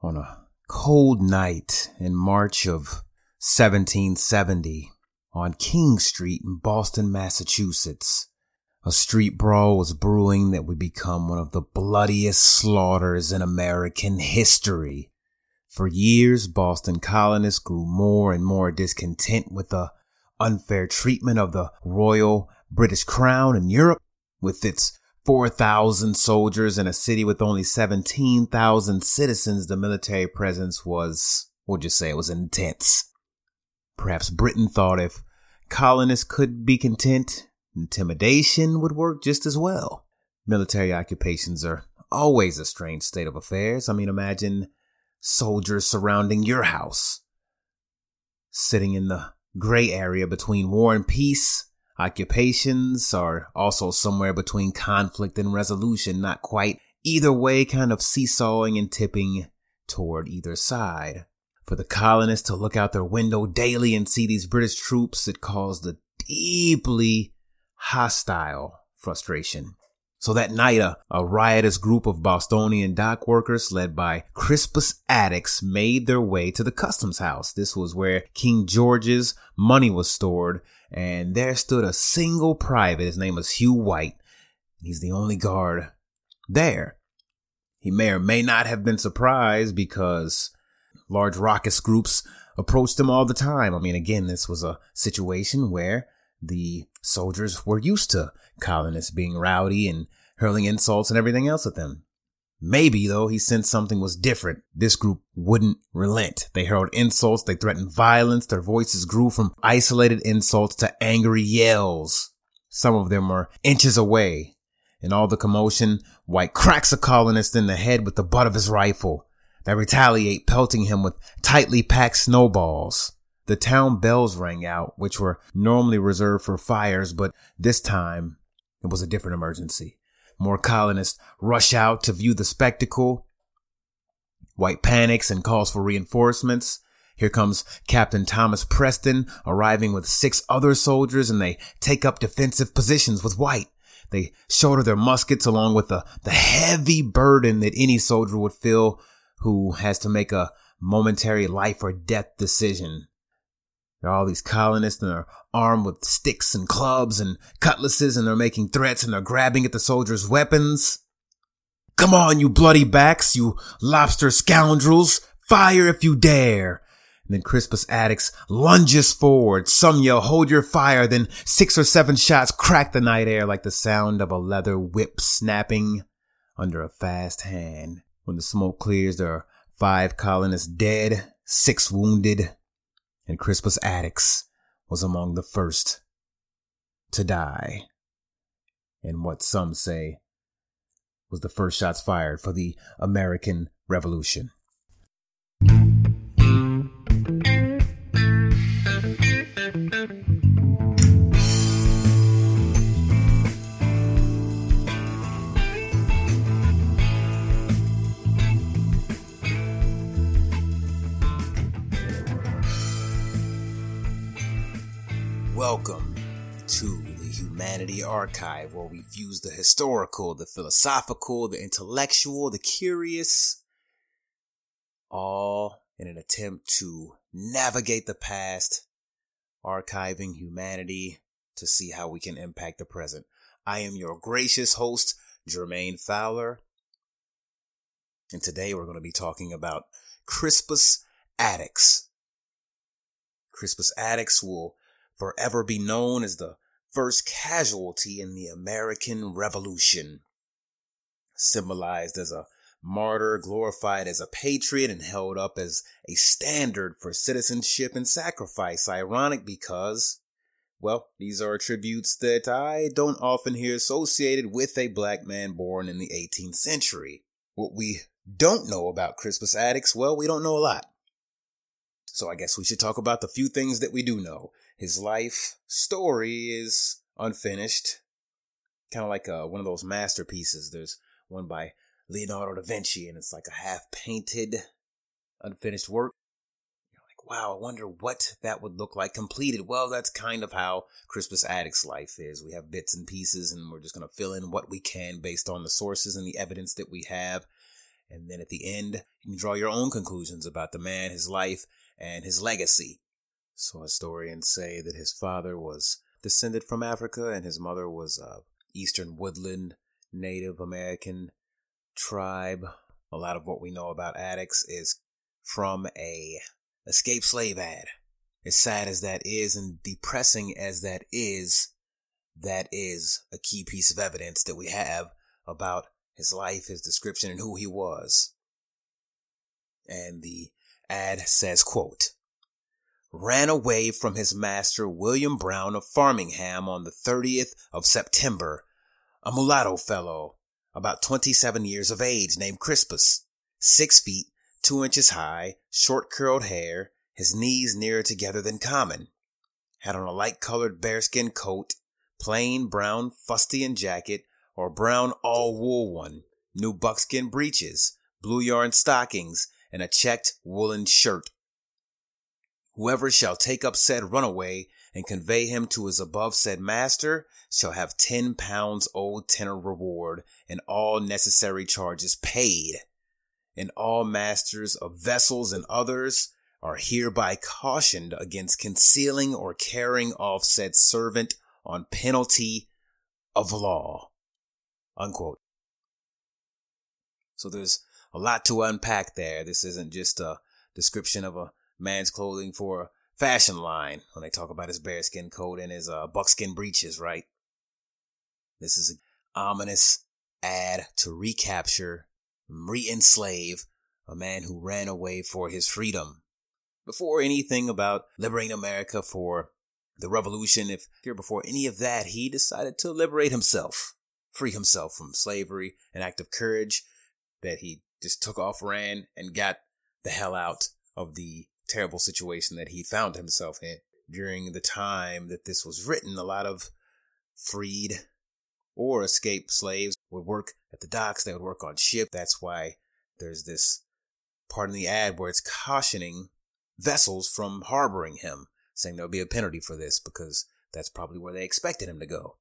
On a cold night in March of 1770 on King Street in Boston, Massachusetts, a street brawl was brewing that would become one of the bloodiest slaughters in American history. For years, Boston colonists grew more and more discontent with the unfair treatment of the royal British crown in Europe, with its 4,000 soldiers in a city with only 17,000 citizens, the military presence was, we'll just say it was intense. Perhaps Britain thought if colonists could be content, intimidation would work just as well. Military occupations are always a strange state of affairs. I mean, imagine soldiers surrounding your house, sitting in the gray area between war and peace Occupations are also somewhere between conflict and resolution, not quite either way, kind of seesawing and tipping toward either side. For the colonists to look out their window daily and see these British troops, it caused a deeply hostile frustration. So that night, a, a, riotous group of Bostonian dock workers led by Crispus Attucks made their way to the customs house. This was where King George's money was stored and there stood a single private. His name was Hugh White. He's the only guard there. He may or may not have been surprised because large raucous groups approached him all the time. I mean, again, this was a situation where the soldiers were used to colonists being rowdy and hurling insults and everything else at them. Maybe, though, he sensed something was different. This group wouldn't relent. They hurled insults, they threatened violence, their voices grew from isolated insults to angry yells. Some of them were inches away. In all the commotion, White cracks a colonist in the head with the butt of his rifle. They retaliate, pelting him with tightly packed snowballs. The town bells rang out, which were normally reserved for fires, but this time it was a different emergency. More colonists rush out to view the spectacle. White panics and calls for reinforcements. Here comes Captain Thomas Preston arriving with six other soldiers and they take up defensive positions with White. They shoulder their muskets along with the, the heavy burden that any soldier would feel who has to make a momentary life or death decision. All these colonists and they're armed with sticks and clubs and cutlasses and they're making threats and they're grabbing at the soldiers' weapons. Come on, you bloody backs, you lobster scoundrels. Fire if you dare. And then Crispus Attucks lunges forward. Some yell, hold your fire. Then six or seven shots crack the night air like the sound of a leather whip snapping under a fast hand. When the smoke clears, there are five colonists dead, six wounded, and Crispus Attucks was among the first to die in what some say was the first shots fired for the American Revolution. Welcome to the Humanity Archive, where we fuse the historical, the philosophical, the intellectual, the curious, all in an attempt to navigate the past, archiving humanity to see how we can impact the present. I am your gracious host, Jermaine Fowler, and today we're going to be talking about Crispus Attucks. Crispus Attucks will forever be known as the first casualty in the American Revolution. Symbolized as a martyr, glorified as a patriot, and held up as a standard for citizenship and sacrifice. Ironic because, well, these are attributes that I don't often hear associated with a black man born in the 18th century. What we don't know about Crispus Attucks, well, we don't know a lot. So I guess we should talk about the few things that we do know his life story is unfinished. Kind of like uh, one of those masterpieces. There's one by Leonardo da Vinci, and it's like a half painted, unfinished work. You're like, wow, I wonder what that would look like completed. Well, that's kind of how Crispus Attucks' life is. We have bits and pieces, and we're just going to fill in what we can based on the sources and the evidence that we have. And then at the end, you can draw your own conclusions about the man, his life, and his legacy. So historians say that his father was descended from Africa and his mother was a Eastern Woodland Native American tribe. A lot of what we know about Attucks is from a escaped slave ad. As sad as that is and depressing as that is, that is a key piece of evidence that we have about his life, his description, and who he was. And the ad says, quote, ran away from his master William Brown of Framingham on the 30th of September, a mulatto fellow, about 27 years of age, named Crispus, six feet, two inches high, short curled hair, his knees nearer together than common, had on a light colored bearskin coat, plain brown fustian jacket, or brown all wool one, new buckskin breeches, blue yarn stockings, and a checked woolen shirt. Whoever shall take up said runaway and convey him to his above said master shall have ten pounds old tenor reward and all necessary charges paid. And all masters of vessels and others are hereby cautioned against concealing or carrying off said servant on penalty of law unquote. So there's a lot to unpack there. This isn't just a description of a man's clothing for a fashion line when they talk about his bearskin coat and his uh, buckskin breeches, right? This is an ominous ad to recapture, re-enslave a man who ran away for his freedom. Before anything about liberating America for the revolution, if here before any of that, he decided to liberate himself free himself from slavery, an act of courage that he just took off, ran, and got the hell out of the terrible situation that he found himself in. During the time that this was written, a lot of freed or escaped slaves would work at the docks, they would work on ship. That's why there's this part in the ad where it's cautioning vessels from harboring him, saying there'll be a penalty for this because that's probably where they expected him to go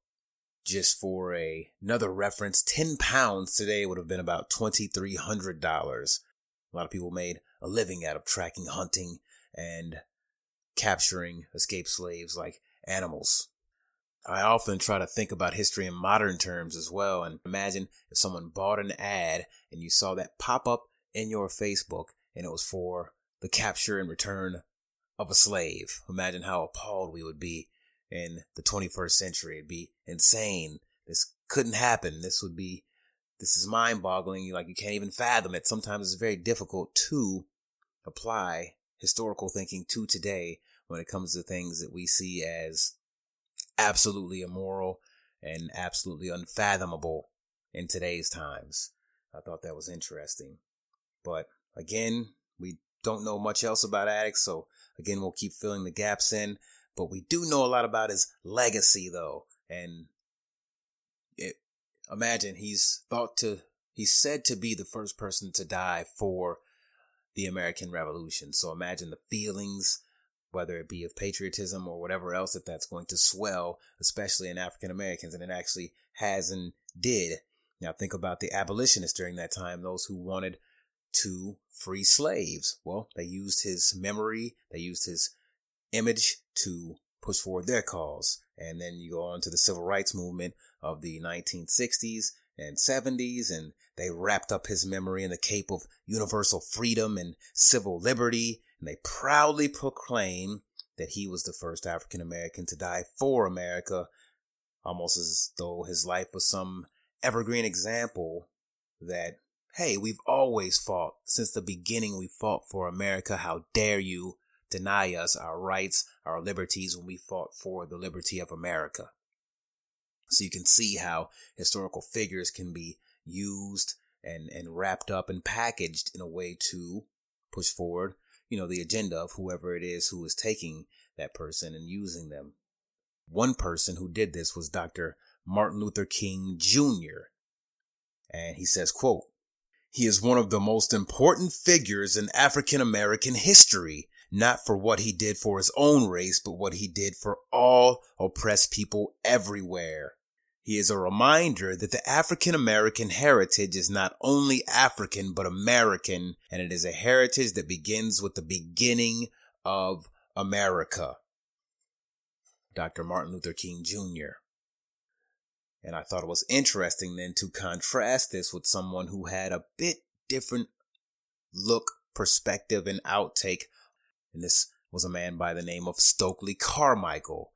just for a, another reference, 10 pounds today would have been about $2,300. A lot of people made a living out of tracking, hunting, and capturing escaped slaves like animals. I often try to think about history in modern terms as well and imagine if someone bought an ad and you saw that pop up in your Facebook and it was for the capture and return of a slave. Imagine how appalled we would be in the 21st century. It'd be insane. This couldn't happen. This would be, this is mind boggling. Like you can't even fathom it. Sometimes it's very difficult to apply historical thinking to today when it comes to things that we see as absolutely immoral and absolutely unfathomable in today's times. I thought that was interesting. But again, we don't know much else about Attucks, so again, we'll keep filling the gaps in. But we do know a lot about his legacy, though. And imagine he's thought to, he's said to be the first person to die for the American Revolution. So imagine the feelings, whether it be of patriotism or whatever else, that that's going to swell, especially in African Americans. And it actually has and did. Now think about the abolitionists during that time, those who wanted to free slaves. Well, they used his memory, they used his image to push forward their cause. And then you go on to the civil rights movement of the 1960s and 70s, and they wrapped up his memory in the cape of universal freedom and civil liberty, and they proudly proclaim that he was the first African American to die for America, almost as though his life was some evergreen example that, hey, we've always fought. Since the beginning, we fought for America. How dare you deny us our rights, our liberties when we fought for the liberty of America. So you can see how historical figures can be used and, and wrapped up and packaged in a way to push forward, you know, the agenda of whoever it is who is taking that person and using them. One person who did this was Dr. Martin Luther King Jr. And he says, quote, he is one of the most important figures in African American history not for what he did for his own race, but what he did for all oppressed people everywhere. He is a reminder that the African American heritage is not only African, but American, and it is a heritage that begins with the beginning of America. Dr. Martin Luther King Jr. And I thought it was interesting then to contrast this with someone who had a bit different look, perspective, and outtake. And this was a man by the name of Stokely Carmichael.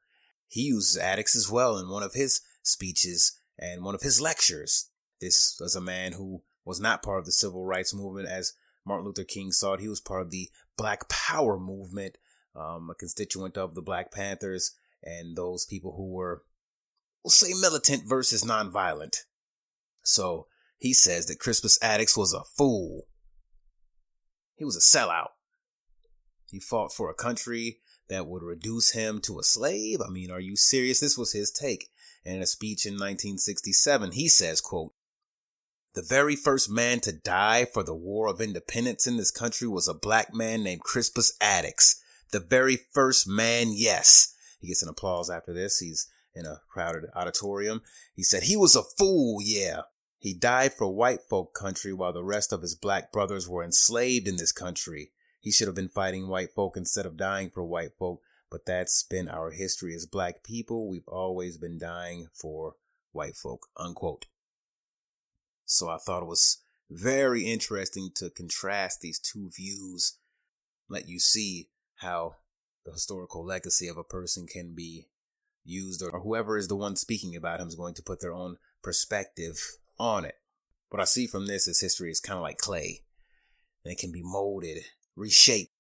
He uses Attucks as well in one of his speeches and one of his lectures. This was a man who was not part of the civil rights movement as Martin Luther King saw it. He was part of the Black Power movement, um, a constituent of the Black Panthers and those people who were, we'll say, militant versus nonviolent. So he says that Crispus Attucks was a fool. He was a sellout. He fought for a country that would reduce him to a slave. I mean, are you serious? This was his take. And in a speech in 1967, he says, quote, the very first man to die for the War of Independence in this country was a black man named Crispus Attucks. The very first man, yes. He gets an applause after this. He's in a crowded auditorium. He said, he was a fool, yeah. He died for white folk country while the rest of his black brothers were enslaved in this country. He should have been fighting white folk instead of dying for white folk, but that's been our history as black people. We've always been dying for white folk, unquote. So I thought it was very interesting to contrast these two views, let you see how the historical legacy of a person can be used, or whoever is the one speaking about him is going to put their own perspective on it. What I see from this is history is kind of like clay, and it can be molded reshaped,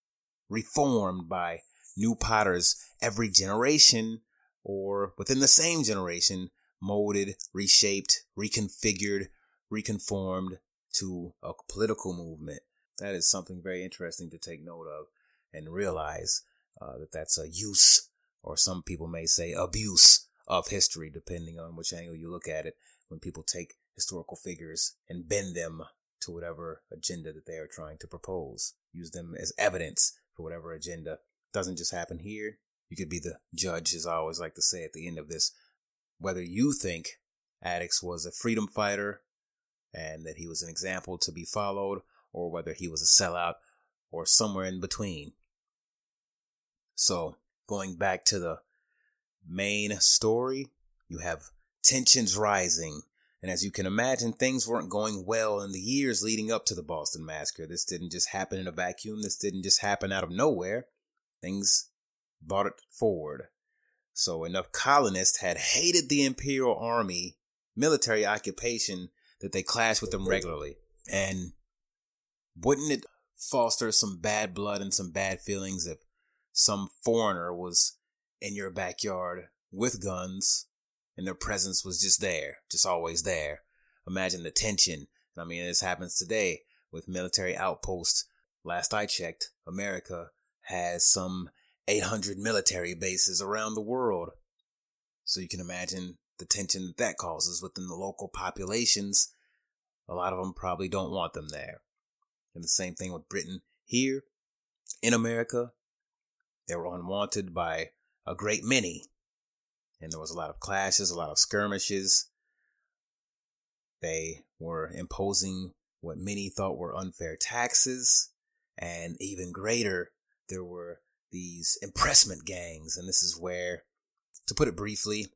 reformed by new potters every generation or within the same generation, molded, reshaped, reconfigured, reconformed to a political movement. That is something very interesting to take note of and realize uh, that that's a use, or some people may say abuse of history, depending on which angle you look at it. When people take historical figures and bend them to whatever agenda that they are trying to propose. Use them as evidence for whatever agenda. Doesn't just happen here. You could be the judge, as I always like to say at the end of this. Whether you think Attucks was a freedom fighter and that he was an example to be followed, or whether he was a sellout or somewhere in between. So, going back to the main story, you have tensions rising and as you can imagine, things weren't going well in the years leading up to the Boston Massacre. This didn't just happen in a vacuum. This didn't just happen out of nowhere. Things brought it forward. So enough colonists had hated the Imperial Army military occupation that they clashed with them regularly. And wouldn't it foster some bad blood and some bad feelings if some foreigner was in your backyard with guns and their presence was just there, just always there. Imagine the tension. I mean, this happens today with military outposts. Last I checked, America has some 800 military bases around the world. So you can imagine the tension that that causes within the local populations. A lot of them probably don't want them there. And the same thing with Britain here in America. They were unwanted by a great many and there was a lot of clashes, a lot of skirmishes. They were imposing what many thought were unfair taxes, and even greater, there were these impressment gangs, and this is where, to put it briefly,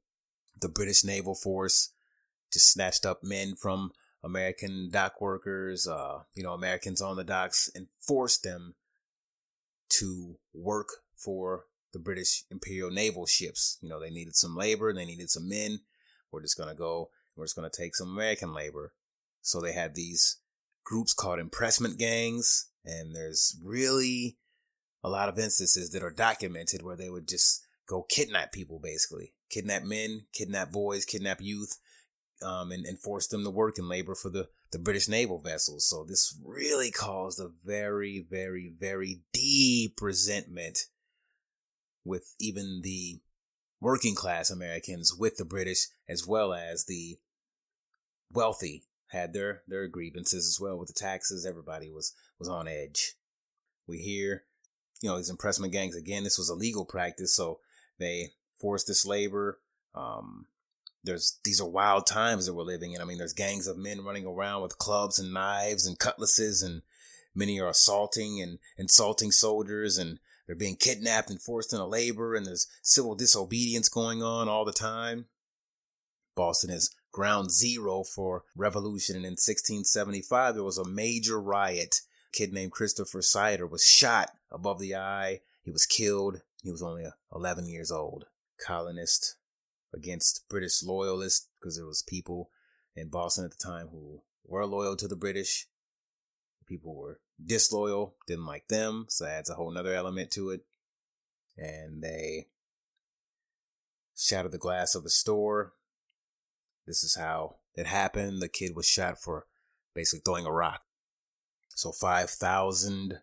the British naval force just snatched up men from American dock workers, uh, you know, Americans on the docks, and forced them to work for the British Imperial naval ships. You know, they needed some labor, they needed some men. We're just going to go, we're just going to take some American labor. So they had these groups called impressment gangs, and there's really a lot of instances that are documented where they would just go kidnap people, basically kidnap men, kidnap boys, kidnap youth, um, and, and force them to work and labor for the, the British naval vessels. So this really caused a very, very, very deep resentment with even the working class Americans with the British as well as the wealthy had their their grievances as well with the taxes. Everybody was was on edge. We hear, you know, these impressment gangs again. This was a legal practice, so they forced this labor. Um, there's these are wild times that we're living in. I mean, there's gangs of men running around with clubs and knives and cutlasses, and many are assaulting and insulting soldiers, and they're being kidnapped and forced into labor, and there's civil disobedience going on all the time. Boston is ground zero for revolution, and in 1675 there was a major riot. A kid named Christopher Sider was shot above the eye. He was killed. He was only uh, 11 years old. Colonist against British loyalists because there was people in Boston at the time who were loyal to the British. People were disloyal, didn't like them, so adds a whole nother element to it. And they shattered the glass of the store. This is how it happened. The kid was shot for basically throwing a rock. So 5,000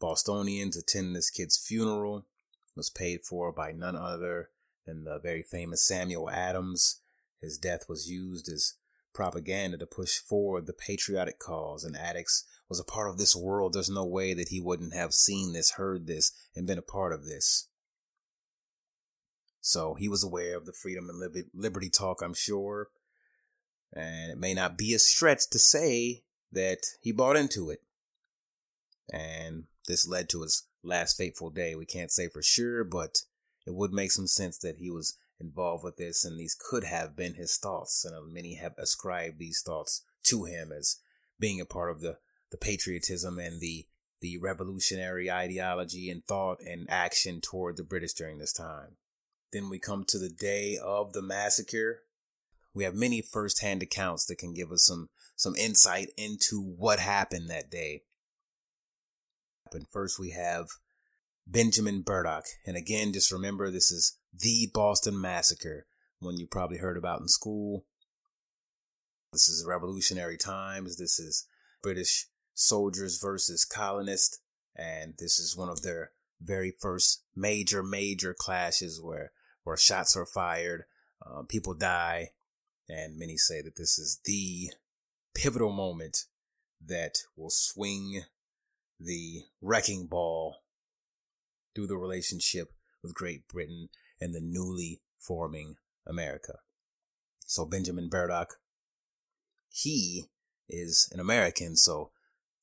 Bostonians attend this kid's funeral. It was paid for by none other than the very famous Samuel Adams. His death was used as propaganda to push forward the patriotic cause, and Attucks was a part of this world. There's no way that he wouldn't have seen this, heard this, and been a part of this. So he was aware of the freedom and liberty talk, I'm sure. And it may not be a stretch to say that he bought into it. And this led to his last fateful day. We can't say for sure, but it would make some sense that he was involved with this and these could have been his thoughts. And many have ascribed these thoughts to him as being a part of the, the patriotism and the the revolutionary ideology and thought and action toward the British during this time. Then we come to the day of the massacre. We have many first-hand accounts that can give us some some insight into what happened that day. And first we have Benjamin Burdick. And again, just remember this is the Boston Massacre, one you probably heard about in school. This is revolutionary times. This is British soldiers versus colonists. And this is one of their very first major, major clashes where, where shots are fired, uh, people die. And many say that this is the pivotal moment that will swing the wrecking ball through the relationship with Great Britain and the newly forming America. So Benjamin Burdick, he is an American. So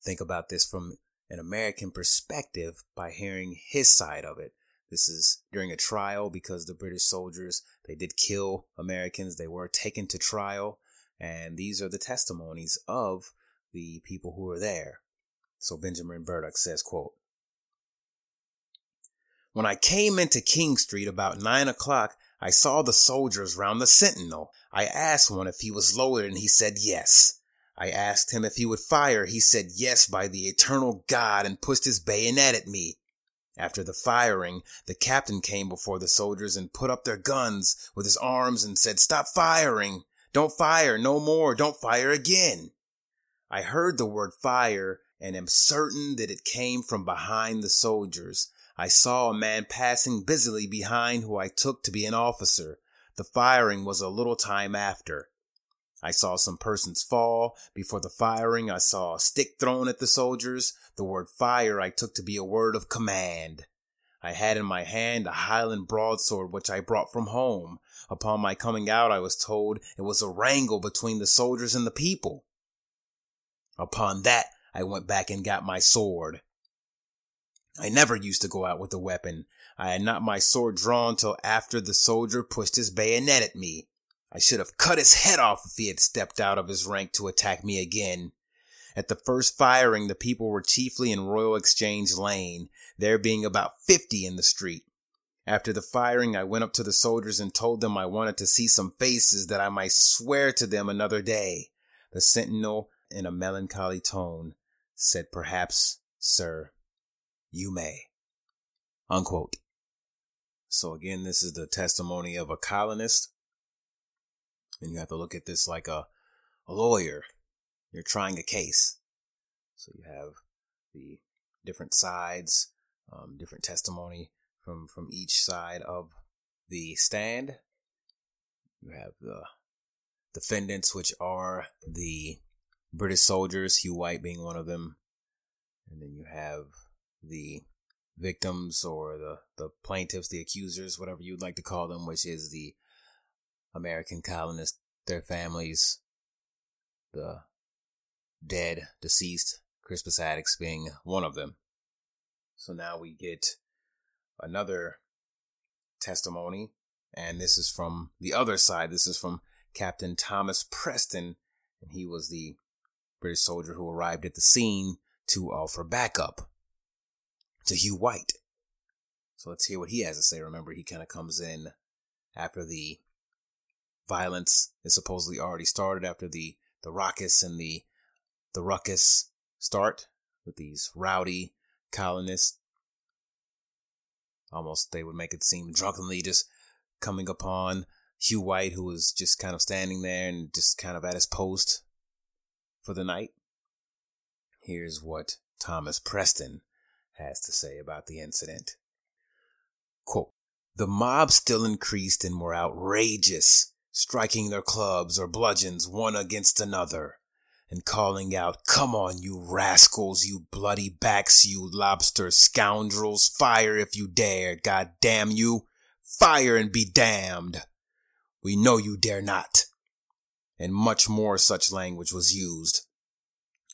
think about this from an American perspective by hearing his side of it. This is during a trial because the British soldiers, they did kill Americans. They were taken to trial. And these are the testimonies of the people who were there. So Benjamin Braddock says, quote, when I came into King Street about nine o'clock, I saw the soldiers round the sentinel. I asked one if he was loaded and he said yes. I asked him if he would fire. He said yes by the eternal God and pushed his bayonet at me. After the firing, the captain came before the soldiers and put up their guns with his arms and said, Stop firing! Don't fire no more! Don't fire again! I heard the word fire and am certain that it came from behind the soldiers. I saw a man passing busily behind who I took to be an officer. The firing was a little time after. I saw some persons fall. Before the firing, I saw a stick thrown at the soldiers. The word fire I took to be a word of command. I had in my hand a Highland broadsword which I brought from home. Upon my coming out, I was told it was a wrangle between the soldiers and the people. Upon that, I went back and got my sword. I never used to go out with a weapon. I had not my sword drawn till after the soldier pushed his bayonet at me. I should have cut his head off if he had stepped out of his rank to attack me again. At the first firing, the people were chiefly in Royal Exchange Lane, there being about fifty in the street. After the firing, I went up to the soldiers and told them I wanted to see some faces that I might swear to them another day. The sentinel, in a melancholy tone, said, Perhaps, sir, you may. Unquote. So again, this is the testimony of a colonist. And you have to look at this like a, a lawyer. You're trying a case. So you have the different sides, um, different testimony from, from each side of the stand. You have the defendants, which are the British soldiers, Hugh White being one of them. And then you have the victims or the, the plaintiffs, the accusers, whatever you'd like to call them, which is the American colonists, their families, the dead, deceased Crispus Attucks being one of them. So now we get another testimony, and this is from the other side. This is from Captain Thomas Preston, and he was the British soldier who arrived at the scene to offer backup to Hugh White. So let's hear what he has to say. Remember, he kind of comes in after the violence is supposedly already started, after the the raucous and the the ruckus start with these rowdy colonists. Almost, they would make it seem drunkenly just coming upon Hugh White, who was just kind of standing there and just kind of at his post for the night. Here's what Thomas Preston has to say about the incident. Quote, the mob still increased and were outrageous, striking their clubs or bludgeons one against another and calling out, Come on, you rascals, you bloody backs, you lobster scoundrels, fire if you dare, god damn you, fire and be damned. We know you dare not. And much more such language was used.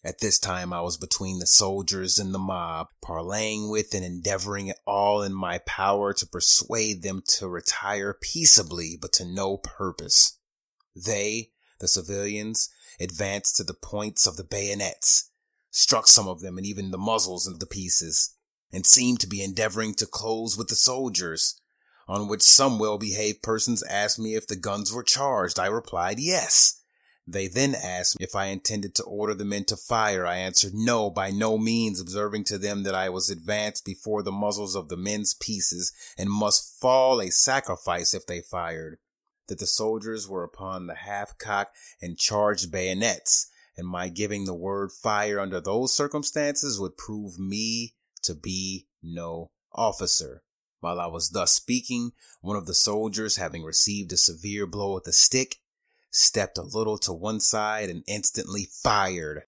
At this time, I was between the soldiers and the mob, parleying with and endeavoring all in my power to persuade them to retire peaceably, but to no purpose. They, the civilians, advanced to the points of the bayonets, struck some of them and even the muzzles of the pieces, and seemed to be endeavoring to close with the soldiers, on which some well-behaved persons asked me if the guns were charged. I replied, yes. They then asked if I intended to order the men to fire. I answered no, by no means, observing to them that I was advanced before the muzzles of the men's pieces and must fall a sacrifice if they fired that the soldiers were upon the half cock and charged bayonets, and my giving the word fire under those circumstances would prove me to be no officer. While I was thus speaking, one of the soldiers, having received a severe blow with a stick, stepped a little to one side and instantly fired.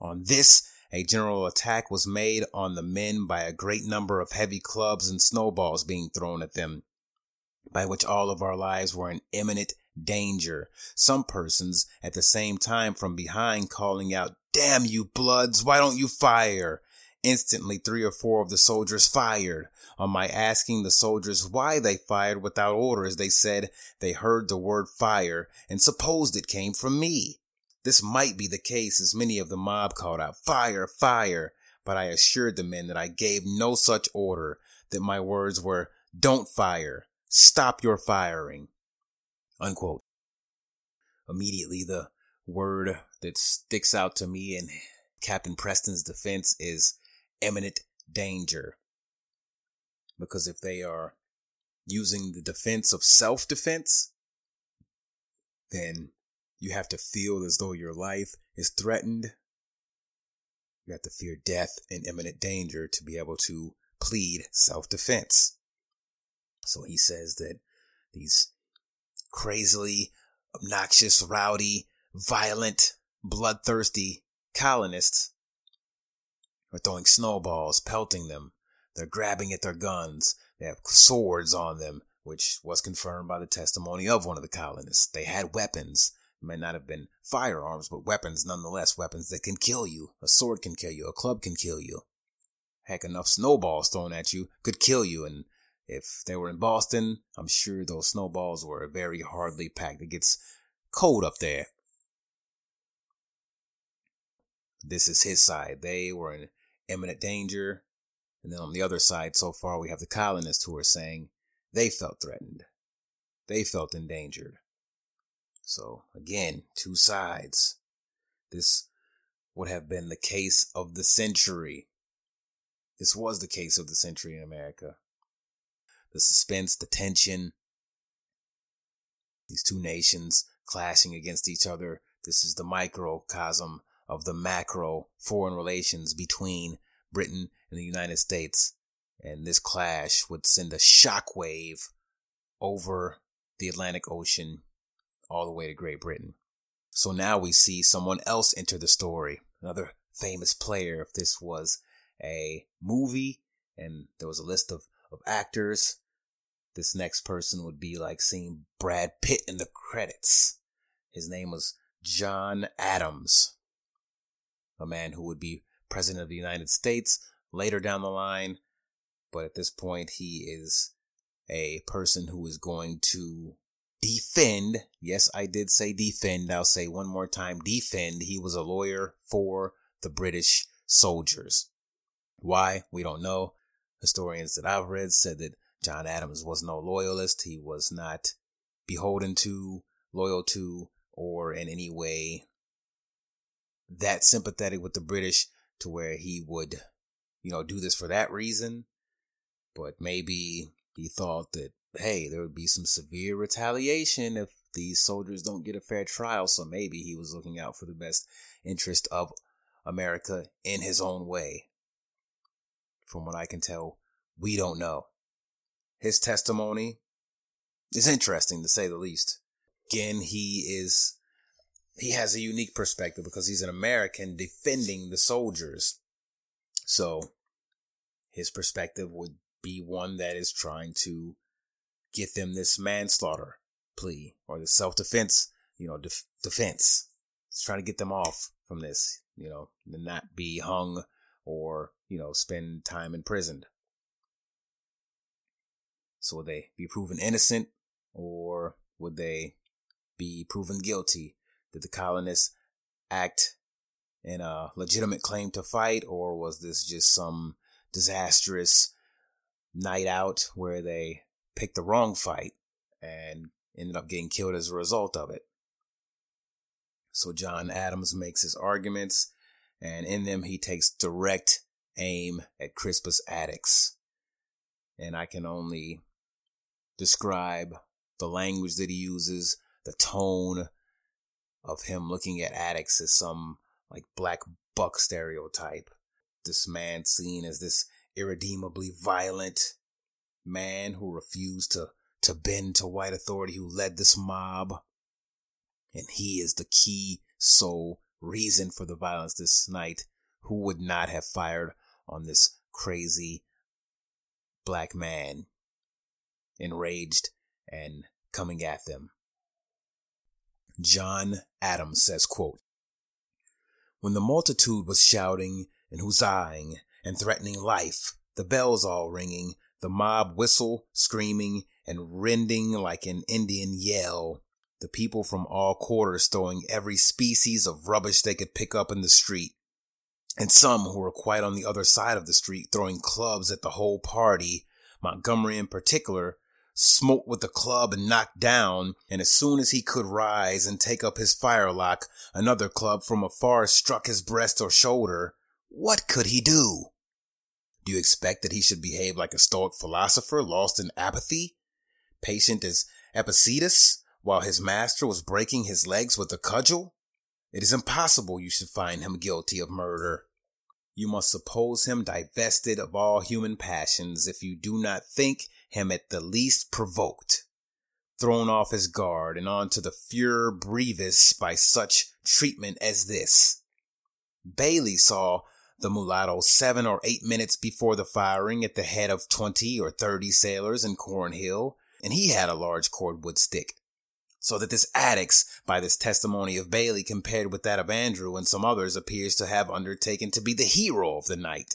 On this, a general attack was made on the men by a great number of heavy clubs and snowballs being thrown at them by which all of our lives were in imminent danger. Some persons at the same time from behind calling out, Damn you bloods, why don't you fire? Instantly, three or four of the soldiers fired. Um, On my asking the soldiers why they fired without orders, they said they heard the word fire and supposed it came from me. This might be the case as many of the mob called out, fire, fire, but I assured the men that I gave no such order, that my words were, don't fire, Stop your firing. Unquote. Immediately, the word that sticks out to me in Captain Preston's defense is imminent danger. Because if they are using the defense of self defense, then you have to feel as though your life is threatened. You have to fear death and imminent danger to be able to plead self defense. So he says that these crazily obnoxious, rowdy, violent, bloodthirsty colonists are throwing snowballs, pelting them. They're grabbing at their guns. They have swords on them, which was confirmed by the testimony of one of the colonists. They had weapons. It may not have been firearms, but weapons nonetheless, weapons that can kill you. A sword can kill you. A club can kill you. Heck, enough snowballs thrown at you could kill you, and if they were in Boston, I'm sure those snowballs were very hardly packed. It gets cold up there. This is his side. They were in imminent danger. And then on the other side, so far, we have the colonists who are saying they felt threatened. They felt endangered. So again, two sides. This would have been the case of the century. This was the case of the century in America the suspense, the tension, these two nations clashing against each other. This is the microcosm of the macro foreign relations between Britain and the United States. And this clash would send a shockwave over the Atlantic Ocean all the way to Great Britain. So now we see someone else enter the story, another famous player. If this was a movie and there was a list of, of actors, this next person would be like seeing Brad Pitt in the credits. His name was John Adams, a man who would be president of the United States later down the line. But at this point, he is a person who is going to defend. Yes, I did say defend. I'll say one more time defend. He was a lawyer for the British soldiers. Why? We don't know. Historians that I've read said that John Adams was no loyalist. He was not beholden to, loyal to, or in any way that sympathetic with the British to where he would, you know, do this for that reason. But maybe he thought that, hey, there would be some severe retaliation if these soldiers don't get a fair trial. So maybe he was looking out for the best interest of America in his own way. From what I can tell, we don't know. His testimony is interesting to say the least. Again, he is, he has a unique perspective because he's an American defending the soldiers. So his perspective would be one that is trying to get them this manslaughter plea or the self defense, you know, def- defense. It's trying to get them off from this, you know, and not be hung or, you know, spend time imprisoned. So would they be proven innocent or would they be proven guilty? Did the colonists act in a legitimate claim to fight or was this just some disastrous night out where they picked the wrong fight and ended up getting killed as a result of it? So John Adams makes his arguments and in them he takes direct aim at Crispus Attucks. And I can only describe the language that he uses, the tone of him looking at Attucks as some like black buck stereotype. This man seen as this irredeemably violent man who refused to, to bend to white authority, who led this mob. And he is the key sole reason for the violence this night. Who would not have fired on this crazy black man? enraged and coming at them. John Adams says, quote, When the multitude was shouting and huzzahing and threatening life, the bells all ringing, the mob whistle, screaming, and rending like an Indian yell, the people from all quarters throwing every species of rubbish they could pick up in the street, and some who were quite on the other side of the street throwing clubs at the whole party, Montgomery in particular, smote with the club and knocked down, and as soon as he could rise and take up his firelock, another club from afar struck his breast or shoulder. What could he do? Do you expect that he should behave like a stoic philosopher lost in apathy? Patient as Epictetus, while his master was breaking his legs with a cudgel? It is impossible you should find him guilty of murder. You must suppose him divested of all human passions if you do not think him at the least provoked, thrown off his guard and onto the furor brevis by such treatment as this. Bailey saw the mulatto seven or eight minutes before the firing at the head of twenty or thirty sailors in Cornhill, and he had a large cordwood stick. So that this Attucks, by this testimony of Bailey compared with that of Andrew and some others, appears to have undertaken to be the hero of the night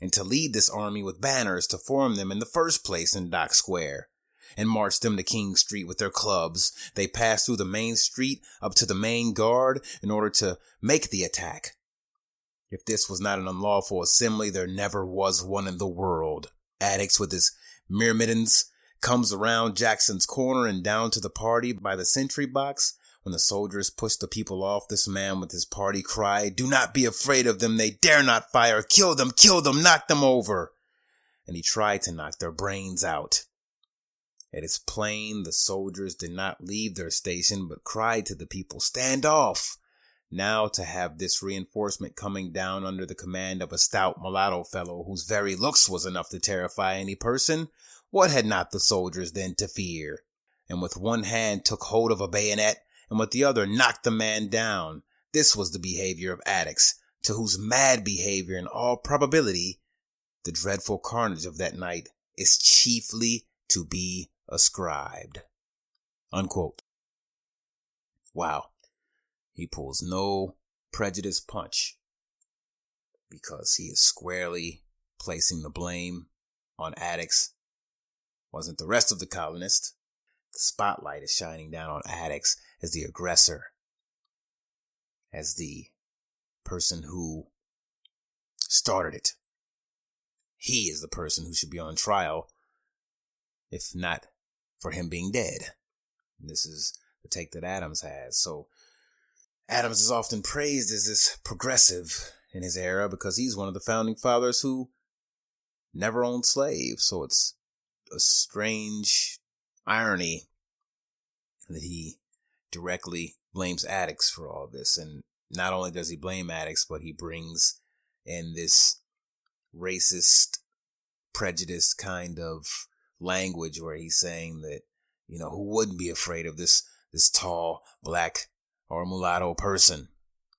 and to lead this army with banners to form them in the first place in Dock Square, and march them to King Street with their clubs. They passed through the main street up to the main guard in order to make the attack. If this was not an unlawful assembly, there never was one in the world. Attucks with his myrmidons comes around Jackson's corner and down to the party by the sentry box when the soldiers pushed the people off, this man with his party cried, Do not be afraid of them. They dare not fire. Kill them, kill them, knock them over. And he tried to knock their brains out. It is plain the soldiers did not leave their station, but cried to the people, Stand off! Now to have this reinforcement coming down under the command of a stout mulatto fellow whose very looks was enough to terrify any person, what had not the soldiers then to fear? And with one hand took hold of a bayonet, and with the other knocked the man down. This was the behavior of Attucks, to whose mad behavior, in all probability, the dreadful carnage of that night is chiefly to be ascribed. Unquote. Wow. He pulls no prejudice punch because he is squarely placing the blame on Attucks. Wasn't the rest of the colonists. The spotlight is shining down on Attucks as the aggressor, as the person who started it. He is the person who should be on trial, if not for him being dead. And this is the take that Adams has. So Adams is often praised as this progressive in his era because he's one of the founding fathers who never owned slaves. So it's a strange irony that he directly blames Attucks for all this. And not only does he blame Attucks, but he brings in this racist, prejudiced kind of language where he's saying that, you know, who wouldn't be afraid of this, this tall, black, or mulatto person?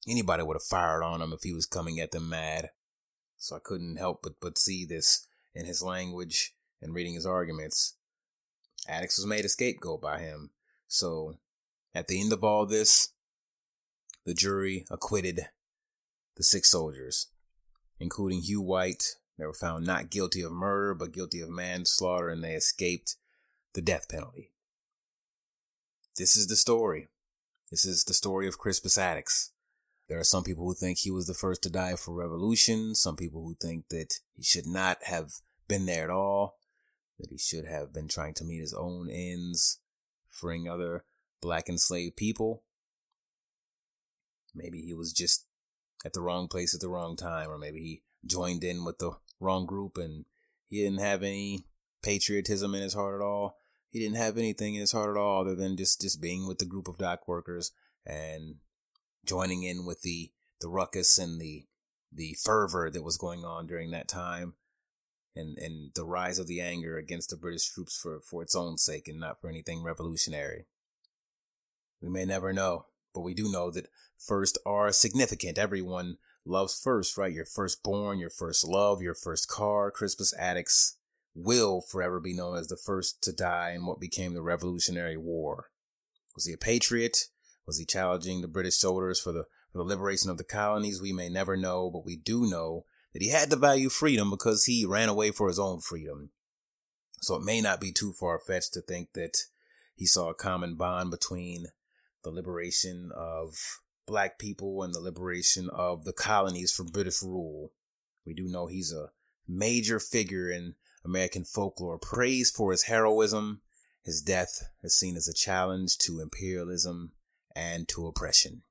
Anybody would have fired on him if he was coming at them mad. So I couldn't help but, but see this in his language and reading his arguments. Attucks was made a scapegoat by him. So at the end of all this, the jury acquitted the six soldiers, including Hugh White. They were found not guilty of murder, but guilty of manslaughter, and they escaped the death penalty. This is the story. This is the story of Crispus Attucks. There are some people who think he was the first to die for revolution, some people who think that he should not have been there at all, that he should have been trying to meet his own ends, freeing other black enslaved people. Maybe he was just at the wrong place at the wrong time, or maybe he joined in with the wrong group and he didn't have any patriotism in his heart at all. He didn't have anything in his heart at all other than just, just being with the group of dock workers and joining in with the, the ruckus and the, the fervor that was going on during that time and, and the rise of the anger against the British troops for, for its own sake and not for anything revolutionary. We may never know, but we do know that first are significant. Everyone loves first, right? Your firstborn, your first love, your first car. Crispus Attucks will forever be known as the first to die in what became the Revolutionary War. Was he a patriot? Was he challenging the British soldiers for the, for the liberation of the colonies? We may never know, but we do know that he had to value freedom because he ran away for his own freedom. So it may not be too far fetched to think that he saw a common bond between the liberation of black people and the liberation of the colonies from British rule. We do know he's a major figure in American folklore, praised for his heroism. His death is seen as a challenge to imperialism and to oppression.